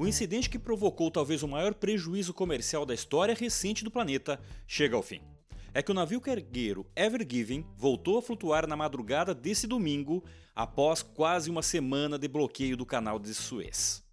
O incidente que provocou talvez o maior prejuízo comercial da história recente do planeta chega ao fim. É que o navio cargueiro Ever Given voltou a flutuar na madrugada desse domingo após quase uma semana de bloqueio do canal de Suez.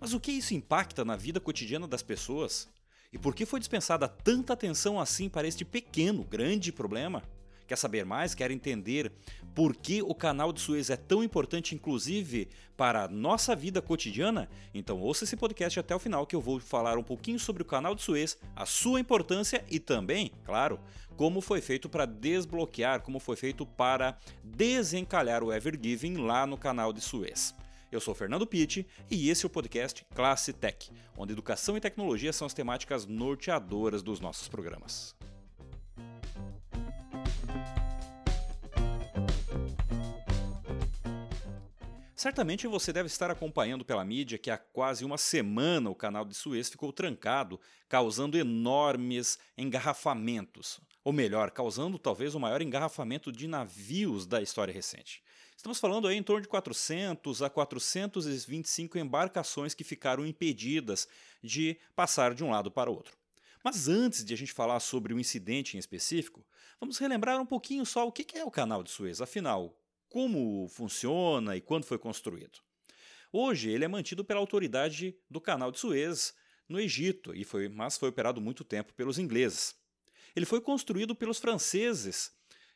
Mas o que isso impacta na vida cotidiana das pessoas? E por que foi dispensada tanta atenção assim para este pequeno, grande problema? Quer saber mais? Quer entender por que o canal de Suez é tão importante, inclusive, para a nossa vida cotidiana? Então ouça esse podcast até o final que eu vou falar um pouquinho sobre o canal de Suez, a sua importância e também, claro, como foi feito para desbloquear, como foi feito para desencalhar o Ever Given lá no canal de Suez. Eu sou Fernando Pitti e esse é o podcast Classe Tech, onde educação e tecnologia são as temáticas norteadoras dos nossos programas. Certamente você deve estar acompanhando pela mídia que há quase uma semana o canal de Suez ficou trancado, causando enormes engarrafamentos. Ou melhor, causando talvez o maior engarrafamento de navios da história recente. Estamos falando aí em torno de 400 a 425 embarcações que ficaram impedidas de passar de um lado para o outro. Mas antes de a gente falar sobre o incidente em específico, vamos relembrar um pouquinho só o que é o canal de Suez. Afinal, como funciona e quando foi construído. Hoje ele é mantido pela autoridade do Canal de Suez no Egito, e foi, mas foi operado muito tempo pelos ingleses. Ele foi construído pelos franceses,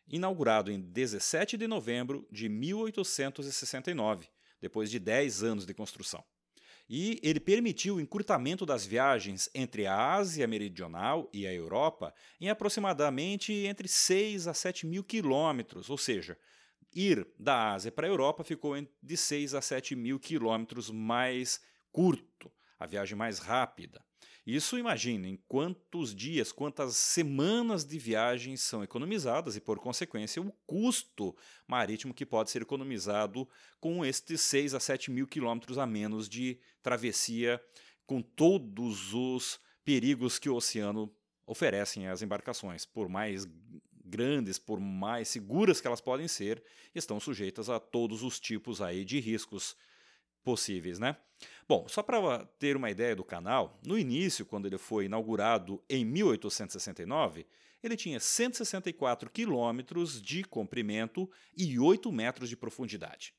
inaugurado em 17 de novembro de 1869, depois de 10 anos de construção. E ele permitiu o encurtamento das viagens entre a Ásia Meridional e a Europa em aproximadamente entre 6 a 7 mil quilômetros, ou seja, ir da Ásia para a Europa ficou de 6 a 7 mil quilômetros mais curto, a viagem mais rápida. Isso imaginem quantos dias, quantas semanas de viagem são economizadas e, por consequência, o custo marítimo que pode ser economizado com estes 6 a 7 mil quilômetros a menos de travessia, com todos os perigos que o oceano oferecem às embarcações, por mais grandes, por mais seguras que elas podem ser, estão sujeitas a todos os tipos aí de riscos possíveis, né? Bom, só para ter uma ideia do canal, no início, quando ele foi inaugurado em 1869, ele tinha 164 quilômetros de comprimento e 8 metros de profundidade.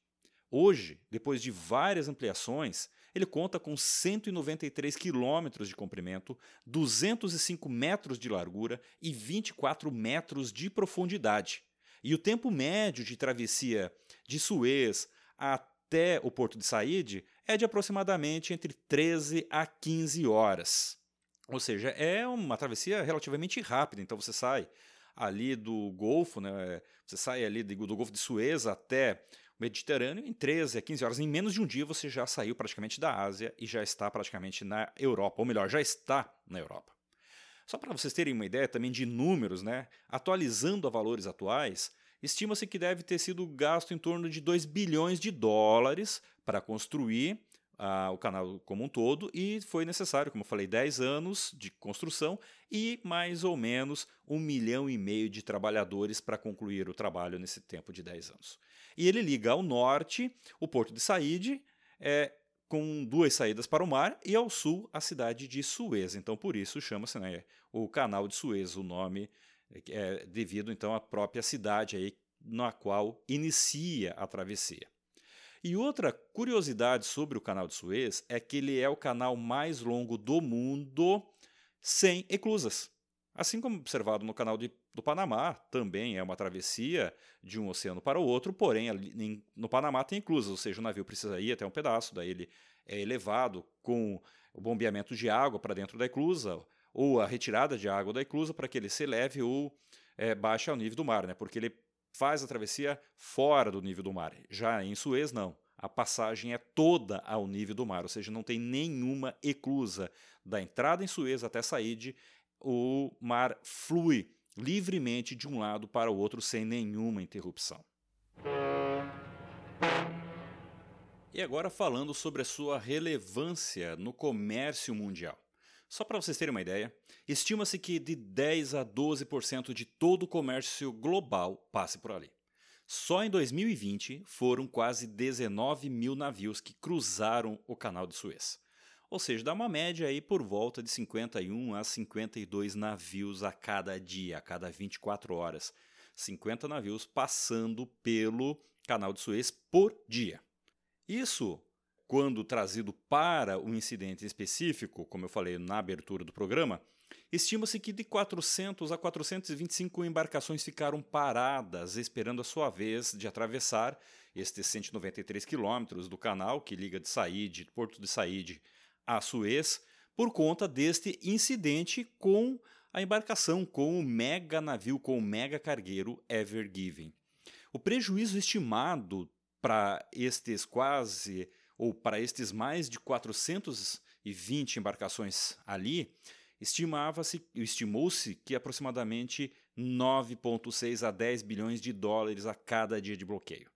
Hoje, depois de várias ampliações, ele conta com 193 quilômetros de comprimento, 205 metros de largura e 24 metros de profundidade. E o tempo médio de travessia de Suez até o porto de Said é de aproximadamente entre 13 a 15 horas. Ou seja, é uma travessia relativamente rápida, então você sai ali do Golfo, né? Você sai ali do Golfo de Suez até Mediterrâneo em 13 a 15 horas. Em menos de um dia você já saiu praticamente da Ásia e já está praticamente na Europa, ou melhor, já está na Europa. Só para vocês terem uma ideia também de números, né? atualizando a valores atuais, estima-se que deve ter sido gasto em torno de 2 bilhões de dólares para construir o canal como um todo e foi necessário, como eu falei, 10 anos de construção e mais ou menos um milhão e meio de trabalhadores para concluir o trabalho nesse tempo de 10 anos. E ele liga ao norte o porto de Said, é, com duas saídas para o mar, e ao sul a cidade de Suez. Então, por isso chama-se né, o Canal de Suez, o nome é devido então à própria cidade aí na qual inicia a travessia. E outra curiosidade sobre o canal de Suez é que ele é o canal mais longo do mundo sem eclusas. Assim como observado no canal de, do Panamá, também é uma travessia de um oceano para o outro, porém ali, no Panamá tem eclusas, ou seja, o navio precisa ir até um pedaço, daí ele é elevado com o bombeamento de água para dentro da eclusa, ou a retirada de água da eclusa para que ele se eleve ou é, baixe ao nível do mar, né? porque ele faz a travessia fora do nível do mar. Já em Suez, não. A passagem é toda ao nível do mar, ou seja, não tem nenhuma eclusa. Da entrada em Suez até Said, o mar flui livremente de um lado para o outro sem nenhuma interrupção. E agora falando sobre a sua relevância no comércio mundial. Só para vocês terem uma ideia, estima-se que de 10 a 12% de todo o comércio global passe por ali. Só em 2020 foram quase 19 mil navios que cruzaram o canal de Suez. Ou seja, dá uma média aí por volta de 51 a 52 navios a cada dia, a cada 24 horas. 50 navios passando pelo Canal de Suez por dia. Isso, quando trazido para o incidente específico, como eu falei na abertura do programa, estima-se que de 400 a 425 embarcações ficaram paradas esperando a sua vez de atravessar estes 193 quilômetros do canal que liga de Said, Porto de Said, a Suez, por conta deste incidente com a embarcação, com o mega navio, com o mega cargueiro Ever Given. O prejuízo estimado para estes quase, ou para estes mais de 420 embarcações ali, estimava-se, estimou-se que aproximadamente 9,6 a 10 bilhões de dólares a cada dia de bloqueio.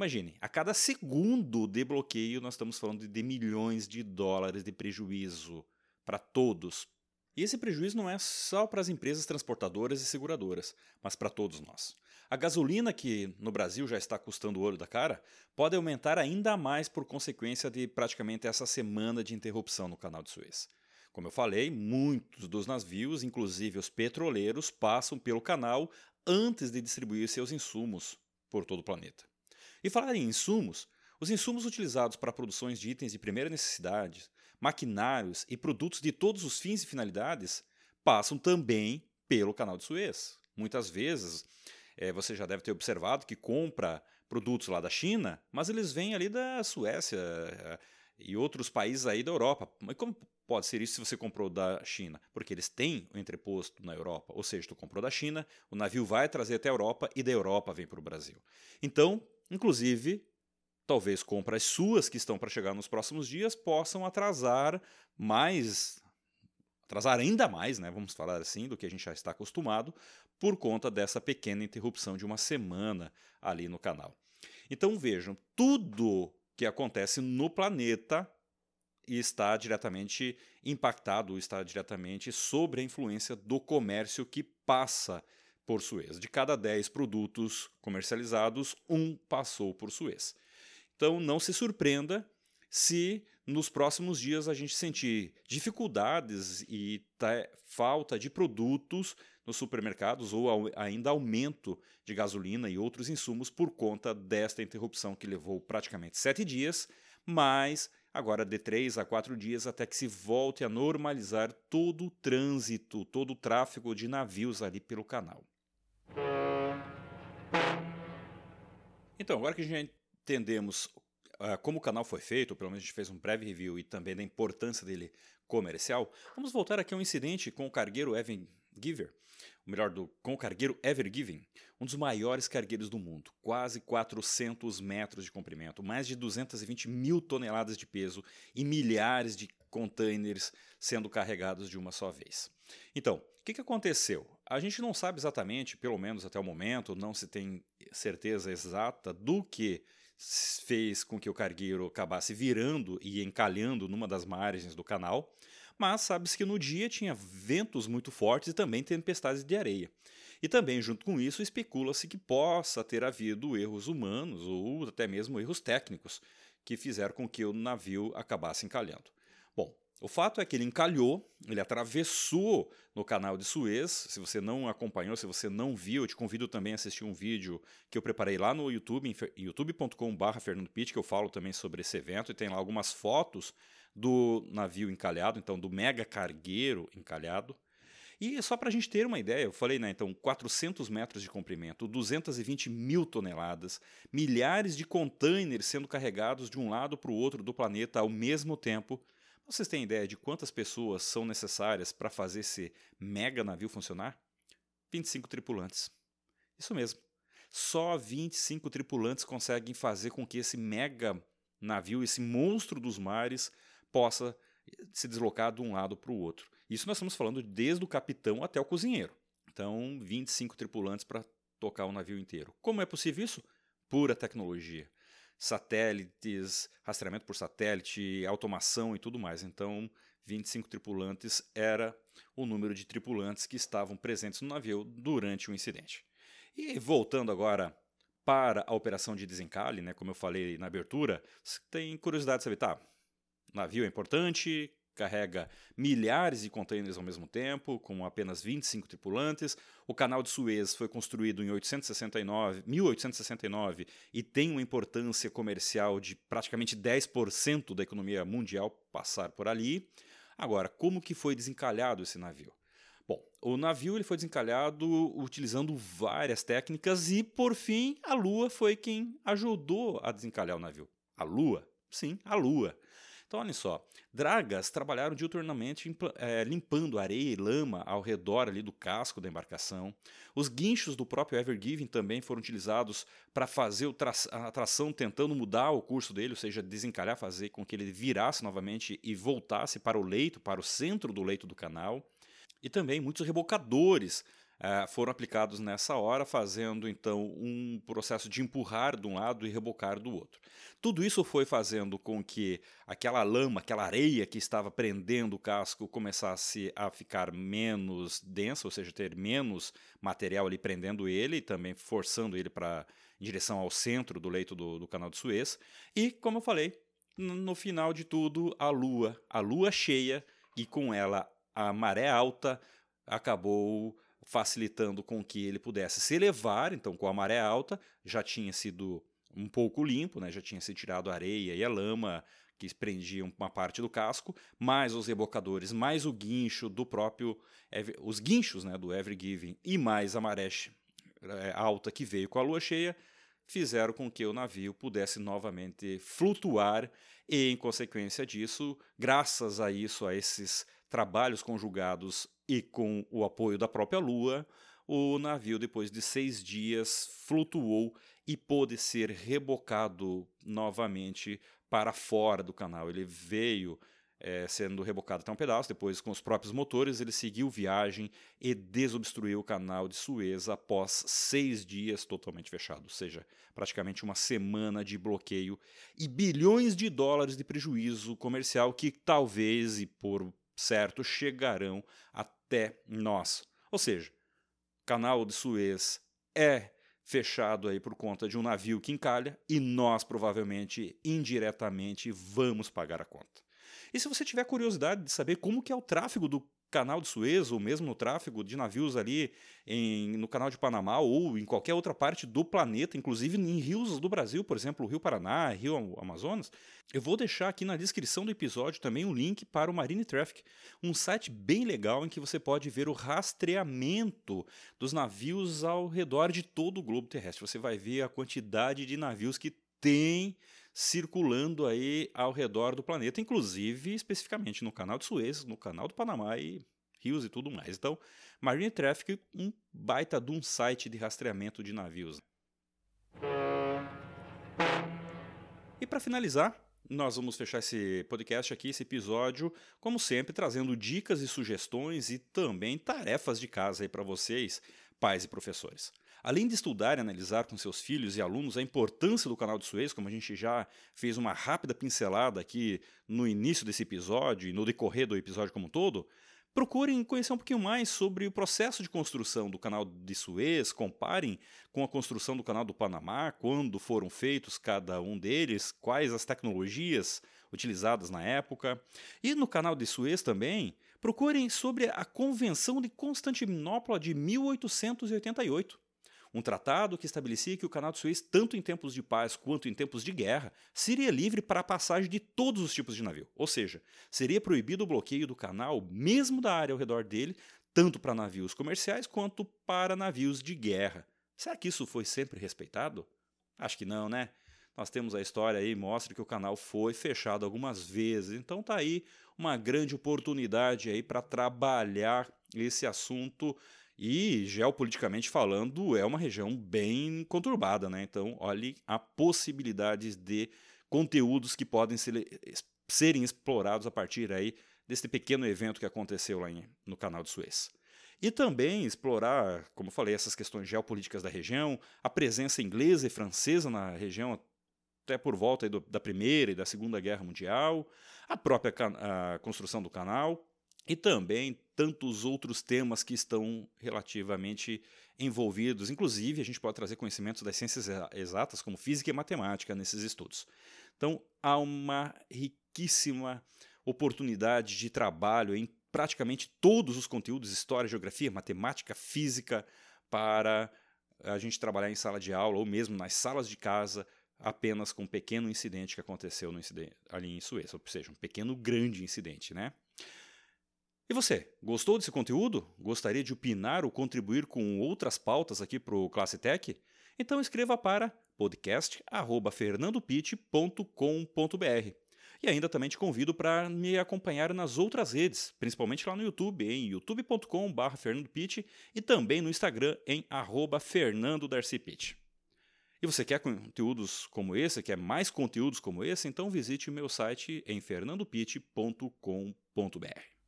Imagine, a cada segundo de bloqueio nós estamos falando de milhões de dólares de prejuízo para todos. E esse prejuízo não é só para as empresas transportadoras e seguradoras, mas para todos nós. A gasolina, que no Brasil já está custando o olho da cara, pode aumentar ainda mais por consequência de praticamente essa semana de interrupção no canal de Suez. Como eu falei, muitos dos navios, inclusive os petroleiros, passam pelo canal antes de distribuir seus insumos por todo o planeta. E falar em insumos, os insumos utilizados para produções de itens de primeira necessidade, maquinários e produtos de todos os fins e finalidades passam também pelo canal de Suez. Muitas vezes é, você já deve ter observado que compra produtos lá da China, mas eles vêm ali da Suécia é, e outros países aí da Europa. Mas como pode ser isso se você comprou da China? Porque eles têm o entreposto na Europa, ou seja, tu comprou da China, o navio vai trazer até a Europa e da Europa vem para o Brasil. Então, Inclusive, talvez compras suas que estão para chegar nos próximos dias possam atrasar mais, atrasar ainda mais, né, vamos falar assim, do que a gente já está acostumado, por conta dessa pequena interrupção de uma semana ali no canal. Então vejam, tudo que acontece no planeta está diretamente impactado, está diretamente sobre a influência do comércio que passa por Suez. De cada 10 produtos comercializados, um passou por Suez. Então não se surpreenda se nos próximos dias a gente sentir dificuldades e falta de produtos nos supermercados ou ainda aumento de gasolina e outros insumos por conta desta interrupção que levou praticamente sete dias, mas agora de três a quatro dias até que se volte a normalizar todo o trânsito, todo o tráfego de navios ali pelo canal. Então, agora que a gente entendemos uh, como o canal foi feito, pelo menos a gente fez um breve review e também da importância dele comercial, vamos voltar aqui a um incidente com o cargueiro Evan Giver, ou melhor, do, com o cargueiro Ever Given, um dos maiores cargueiros do mundo, quase 400 metros de comprimento, mais de 220 mil toneladas de peso e milhares de containers sendo carregados de uma só vez. Então, o que, que aconteceu? A gente não sabe exatamente, pelo menos até o momento, não se tem certeza exata do que fez com que o cargueiro acabasse virando e encalhando numa das margens do canal, mas sabe-se que no dia tinha ventos muito fortes e também tempestades de areia. E também, junto com isso, especula-se que possa ter havido erros humanos ou até mesmo erros técnicos que fizeram com que o navio acabasse encalhando. Bom, o fato é que ele encalhou, ele atravessou no canal de Suez. Se você não acompanhou, se você não viu, eu te convido também a assistir um vídeo que eu preparei lá no YouTube, youtube.com.br Fernando Pitt, que eu falo também sobre esse evento, e tem lá algumas fotos do navio encalhado, então do mega cargueiro encalhado. E só para a gente ter uma ideia, eu falei, né, então 400 metros de comprimento, 220 mil toneladas, milhares de containers sendo carregados de um lado para o outro do planeta ao mesmo tempo, vocês têm ideia de quantas pessoas são necessárias para fazer esse mega navio funcionar? 25 tripulantes. Isso mesmo. Só 25 tripulantes conseguem fazer com que esse mega navio, esse monstro dos mares, possa se deslocar de um lado para o outro. Isso nós estamos falando desde o capitão até o cozinheiro. Então, 25 tripulantes para tocar o navio inteiro. Como é possível isso? Pura tecnologia satélites, rastreamento por satélite, automação e tudo mais. Então, 25 tripulantes era o número de tripulantes que estavam presentes no navio durante o incidente. E voltando agora para a operação de desencalhe, né, como eu falei na abertura, tem curiosidade de saber, tá, navio é importante, carrega milhares de contêineres ao mesmo tempo, com apenas 25 tripulantes. O canal de Suez foi construído em 869, 1869 e tem uma importância comercial de praticamente 10% da economia mundial passar por ali. Agora, como que foi desencalhado esse navio? Bom, o navio ele foi desencalhado utilizando várias técnicas e, por fim, a Lua foi quem ajudou a desencalhar o navio. A Lua? Sim, a Lua. Então, olhem só, dragas trabalharam diuturnamente é, limpando areia e lama ao redor ali do casco da embarcação. Os guinchos do próprio Ever Given também foram utilizados para fazer a tração tentando mudar o curso dele, ou seja, desencalhar, fazer com que ele virasse novamente e voltasse para o leito, para o centro do leito do canal. E também muitos rebocadores Uh, foram aplicados nessa hora, fazendo então um processo de empurrar de um lado e rebocar do outro. Tudo isso foi fazendo com que aquela lama, aquela areia que estava prendendo o casco começasse a ficar menos densa, ou seja, ter menos material ali prendendo ele e também forçando ele para em direção ao centro do leito do, do canal de Suez. E, como eu falei, no final de tudo, a lua, a lua cheia e com ela a maré alta acabou facilitando com que ele pudesse se elevar, então com a maré alta já tinha sido um pouco limpo, né? já tinha se tirado a areia e a lama que prendiam uma parte do casco, mais os rebocadores, mais o guincho do próprio, os guinchos né, do Every Giving e mais a maré é, alta que veio com a lua cheia, fizeram com que o navio pudesse novamente flutuar e, em consequência disso, graças a isso, a esses trabalhos conjugados e com o apoio da própria Lua, o navio, depois de seis dias, flutuou e pôde ser rebocado novamente para fora do canal. Ele veio é, sendo rebocado até um pedaço, depois, com os próprios motores, ele seguiu viagem e desobstruiu o canal de Suez após seis dias totalmente fechado, ou seja, praticamente uma semana de bloqueio e bilhões de dólares de prejuízo comercial que talvez, e por certo, chegarão até nós. Ou seja, canal de Suez é fechado aí por conta de um navio que encalha e nós provavelmente indiretamente vamos pagar a conta. E se você tiver curiosidade de saber como que é o tráfego do canal de Suez, ou mesmo no tráfego de navios ali em, no canal de Panamá ou em qualquer outra parte do planeta, inclusive em rios do Brasil, por exemplo, o Rio Paraná, Rio Amazonas, eu vou deixar aqui na descrição do episódio também um link para o Marine Traffic, um site bem legal em que você pode ver o rastreamento dos navios ao redor de todo o globo terrestre. Você vai ver a quantidade de navios que tem circulando aí ao redor do planeta, inclusive especificamente no canal de Suez, no canal do Panamá e rios e tudo mais. Então, Marine Traffic, um baita de um site de rastreamento de navios. E para finalizar, nós vamos fechar esse podcast aqui, esse episódio, como sempre, trazendo dicas e sugestões e também tarefas de casa aí para vocês, pais e professores. Além de estudar e analisar com seus filhos e alunos a importância do canal de Suez, como a gente já fez uma rápida pincelada aqui no início desse episódio e no decorrer do episódio como um todo, procurem conhecer um pouquinho mais sobre o processo de construção do canal de Suez, comparem com a construção do canal do Panamá, quando foram feitos cada um deles, quais as tecnologias utilizadas na época. E no canal de Suez também, procurem sobre a Convenção de Constantinopla de 1888 um tratado que estabelecia que o canal de Suez, tanto em tempos de paz quanto em tempos de guerra, seria livre para a passagem de todos os tipos de navio. Ou seja, seria proibido o bloqueio do canal, mesmo da área ao redor dele, tanto para navios comerciais quanto para navios de guerra. Será que isso foi sempre respeitado? Acho que não, né? Nós temos a história aí, mostra que o canal foi fechado algumas vezes. Então tá aí uma grande oportunidade aí para trabalhar esse assunto e, geopoliticamente falando, é uma região bem conturbada, né? Então, olhe a possibilidades de conteúdos que podem ser, serem explorados a partir aí desse pequeno evento que aconteceu lá em, no canal de Suez. E também explorar, como falei, essas questões geopolíticas da região, a presença inglesa e francesa na região até por volta do, da Primeira e da Segunda Guerra Mundial, a própria a construção do canal, e também tantos outros temas que estão relativamente envolvidos. Inclusive, a gente pode trazer conhecimentos das ciências exatas, como física e matemática, nesses estudos. Então, há uma riquíssima oportunidade de trabalho em praticamente todos os conteúdos, história, geografia, matemática, física, para a gente trabalhar em sala de aula ou mesmo nas salas de casa, apenas com um pequeno incidente que aconteceu incidente, ali em Suécia, ou seja, um pequeno grande incidente, né? E você, gostou desse conteúdo? Gostaria de opinar ou contribuir com outras pautas aqui para o Classe Tech? Então escreva para podcast@fernandopit.com.br. E ainda também te convido para me acompanhar nas outras redes, principalmente lá no YouTube, em youtube.com.br e também no Instagram em fernandodarcipit. E você quer conteúdos como esse, quer mais conteúdos como esse, então visite o meu site em fernandopit.com.br.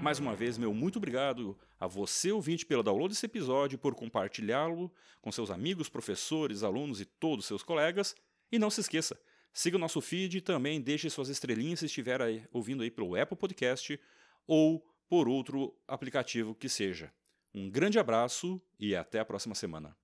Mais uma vez, meu muito obrigado a você, ouvinte, pelo download desse episódio, por compartilhá-lo com seus amigos, professores, alunos e todos seus colegas. E não se esqueça, siga o nosso feed e também deixe suas estrelinhas se estiver aí, ouvindo aí pelo Apple Podcast ou por outro aplicativo que seja. Um grande abraço e até a próxima semana.